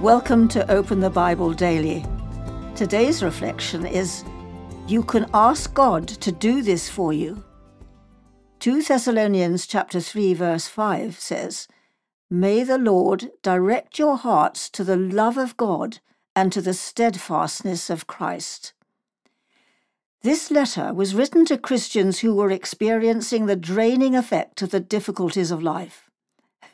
Welcome to Open the Bible Daily. Today's reflection is You can ask God to do this for you. 2 Thessalonians chapter 3 verse 5 says, May the Lord direct your hearts to the love of God and to the steadfastness of Christ. This letter was written to Christians who were experiencing the draining effect of the difficulties of life.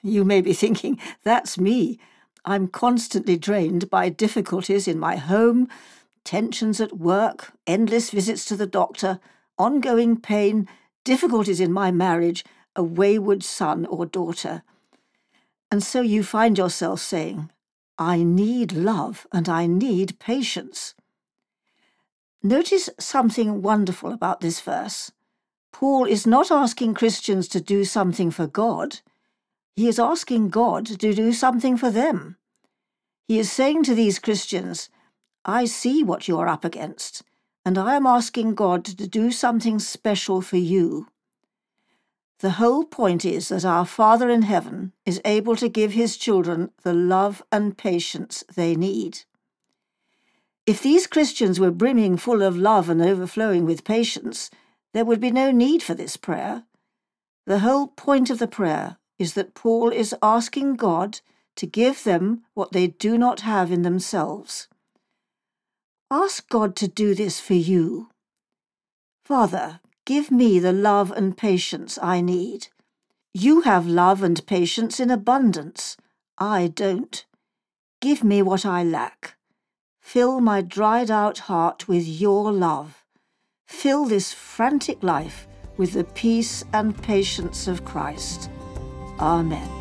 You may be thinking, that's me. I'm constantly drained by difficulties in my home, tensions at work, endless visits to the doctor, ongoing pain, difficulties in my marriage, a wayward son or daughter. And so you find yourself saying, I need love and I need patience. Notice something wonderful about this verse. Paul is not asking Christians to do something for God. He is asking God to do something for them. He is saying to these Christians, I see what you are up against, and I am asking God to do something special for you. The whole point is that our Father in heaven is able to give his children the love and patience they need. If these Christians were brimming full of love and overflowing with patience, there would be no need for this prayer. The whole point of the prayer is that Paul is asking God to give them what they do not have in themselves. Ask God to do this for you. Father, give me the love and patience I need. You have love and patience in abundance. I don't. Give me what I lack. Fill my dried out heart with your love. Fill this frantic life with the peace and patience of Christ. Amen.